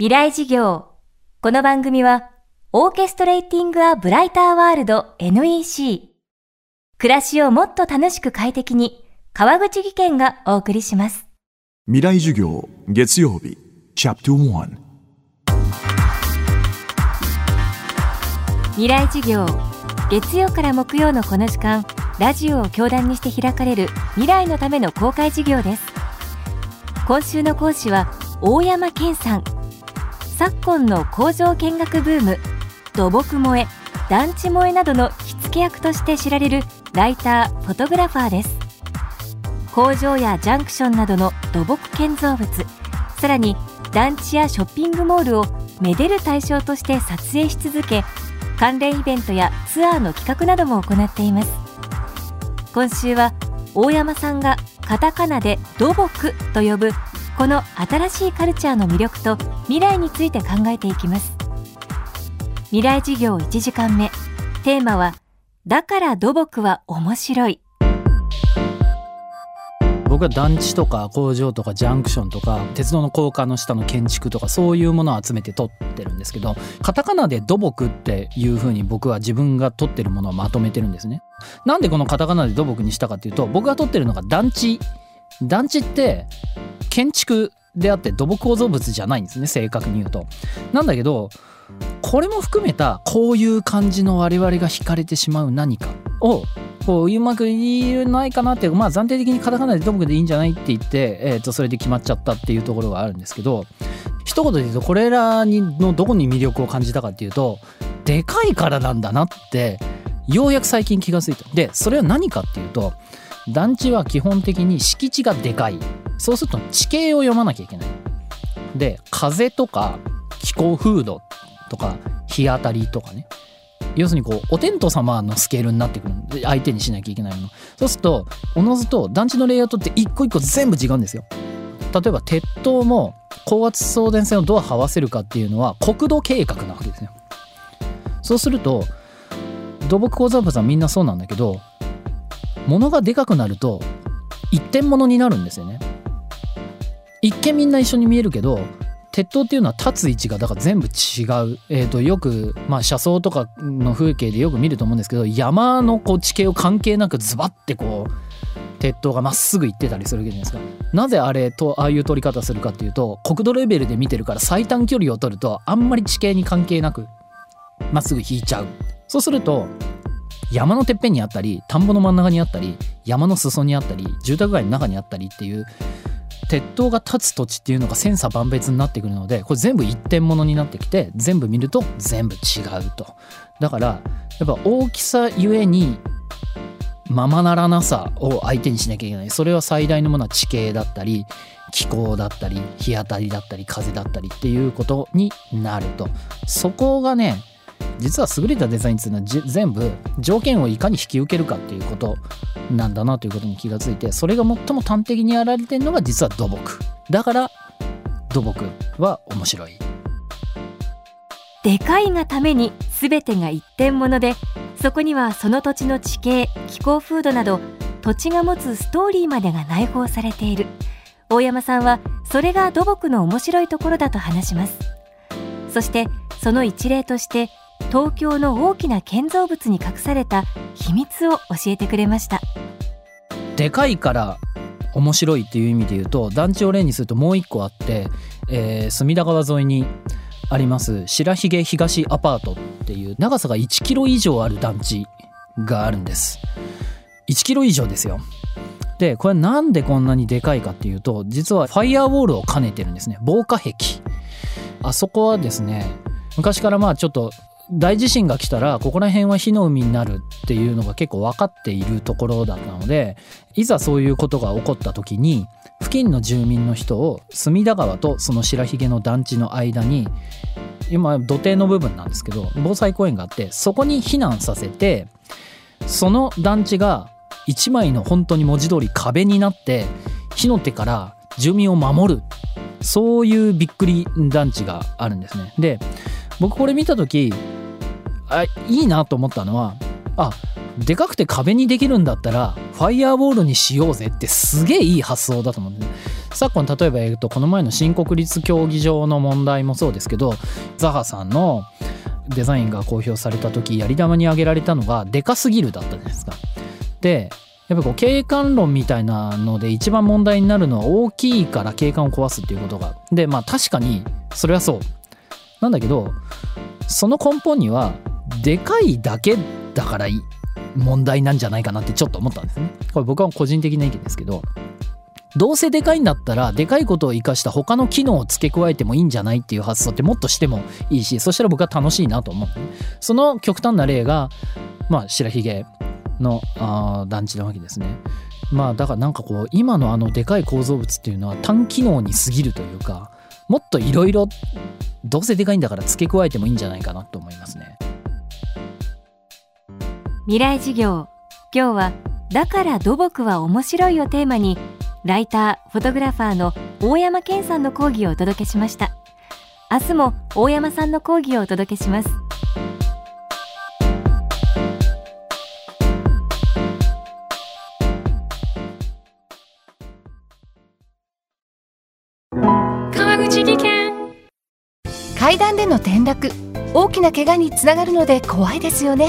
未来事業。この番組は、オーケストレーティング・ア・ブライター・ワールド NEC。暮らしをもっと楽しく快適に、川口義賢がお送りします。未来授業月曜日チャプター未来事業。月曜から木曜のこの時間、ラジオを教壇にして開かれる未来のための公開事業です。今週の講師は、大山健さん。昨今の工場見学ブーム土木萌え団地萌えなどの火付け役として知られるライターフォトグラファーです。工場やジャンクションなどの土木建造物さらに団地やショッピングモールをめでる対象として撮影し続け関連イベントやツアーの企画なども行っています。今週は大山さんがカタカナで土木と呼ぶこの新しいカルチャーの魅力と未来について考えていきます。未来事業1時間目。テーマはだから土木は面白い。僕は団地とか工場とかジャンクションとか鉄道の高架の下の建築とかそういうものを集めて撮ってるんですけどカタカナで土木っていう風に僕は自分が撮ってるものをまとめてるんですね。なんでこのカタカナで土木にしたかっていうと僕が撮ってるのが団地団地って建築であって土木構造物じゃないんですね正確に言うと。なんだけどこれも含めたこういう感じの我々が惹かれてしまう何かをこううまく言えないかなってまあ暫定的にカタカナで土木でいいんじゃないって言って、えー、とそれで決まっちゃったっていうところがあるんですけど一言で言うとこれらのどこに魅力を感じたかっていうとでかいからなんだなってようやく最近気が付いた。でそれは何かっていうと団地は基本的に敷地がでかい。そうすると地形を読まなきゃいけない。で風とか気候風土とか日当たりとかね。要するにこうお天道様のスケールになってくる。で相手にしなきゃいけないもの。そうするとおのずと団地のレイアウトって一個一個全部違うんですよ。例えば鉄塔も高圧送電線をどう這わせるかっていうのは国土計画なわけですよ。そうすると土木構造物はみんなそうなんだけど物がでかくなると一点物になるんですよね。一見みんな一緒に見えるけど鉄塔っていうのは立つ位置がだから全部違う、えー、とよく、まあ、車窓とかの風景でよく見ると思うんですけど山のこう地形を関係なくズバッてこう鉄塔がまっすぐ行ってたりするわけじゃないですか。なぜあれとああいう撮り方するかっていうと国土レベルで見てるから最短距離を取るとあんまり地形に関係なくまっすぐ引いちゃう。そうすると山のてっぺんにあったり田んぼの真ん中にあったり山の裾にあったり住宅街の中にあったりっていう鉄塔が立つ土地っていうのが千差万別になってくるのでこれ全部一点物になってきて全部見ると全部違うと。だからやっぱ大きさゆえにままならなさを相手にしなきゃいけない。それは最大のものは地形だったり気候だったり日当たりだったり風だったりっていうことになると。そこがね実は優れたデザインっていうのは全部条件をいかに引き受けるかっていうことなんだなということに気がついてそれが最も端的にやられてるのが実は土木。だから土木は面白い。でかいがために全てが一点物でそこにはその土地の地形気候風土など土地が持つストーリーまでが内包されている。大山さんはそれが土木の面白いところだと話します。そしてその一例として東京の大きな建造物に隠された秘密を教えてくれました。でかいから面白いっていう意味で言うと団地を例にするともう一個あって、えー、隅田川沿いにあります白髭東アパートっていう長さが1キロ以上ある団地があるんです。1キロ以上ですよ。でこれなんでこんなにでかいかっていうと実はファイアウォールを兼ねてるんですね。防火壁。あそこはですね昔からまあちょっと大地震が来たらここら辺は火の海になるっていうのが結構分かっているところだったのでいざそういうことが起こった時に付近の住民の人を隅田川とその白髭の団地の間に今土手の部分なんですけど防災公園があってそこに避難させてその団地が一枚の本当に文字通り壁になって火の手から住民を守るそういうびっくり団地があるんですね。で僕これ見た時あいいなと思ったのはあでかくて壁にできるんだったらファイアーボールにしようぜってすげえいい発想だと思うんですね。昨今例えば言うとこの前の新国立競技場の問題もそうですけどザハさんのデザインが公表された時やり玉に挙げられたのがでかすぎるだったじゃないですか。でやっぱこう景観論みたいなので一番問題になるのは大きいから景観を壊すっていうことが。でまあ確かにそれはそう。なんだけどその根本にはでかいだけだから問題なんじゃないかなってちょっと思ったんですね。これ僕は個人的な意見ですけどどうせでかいんだったらでかいことを生かした他の機能を付け加えてもいいんじゃないっていう発想ってもっとしてもいいしそしたら僕は楽しいなと思うその極端な例がまあ白ひげのあ団地なわけですね。まあだからなんかこう今のあのでかい構造物っていうのは単機能に過ぎるというかもっといろいろどうせでかいんだから付け加えてもいいんじゃないかなと思いますね。未来事業。今日はだから土木は面白いをテーマにライターフォトグラファーの大山健さんの講義をお届けしました。明日も大山さんの講義をお届けします。川口技研。階段での転落。大きな怪我につながるので怖いですよね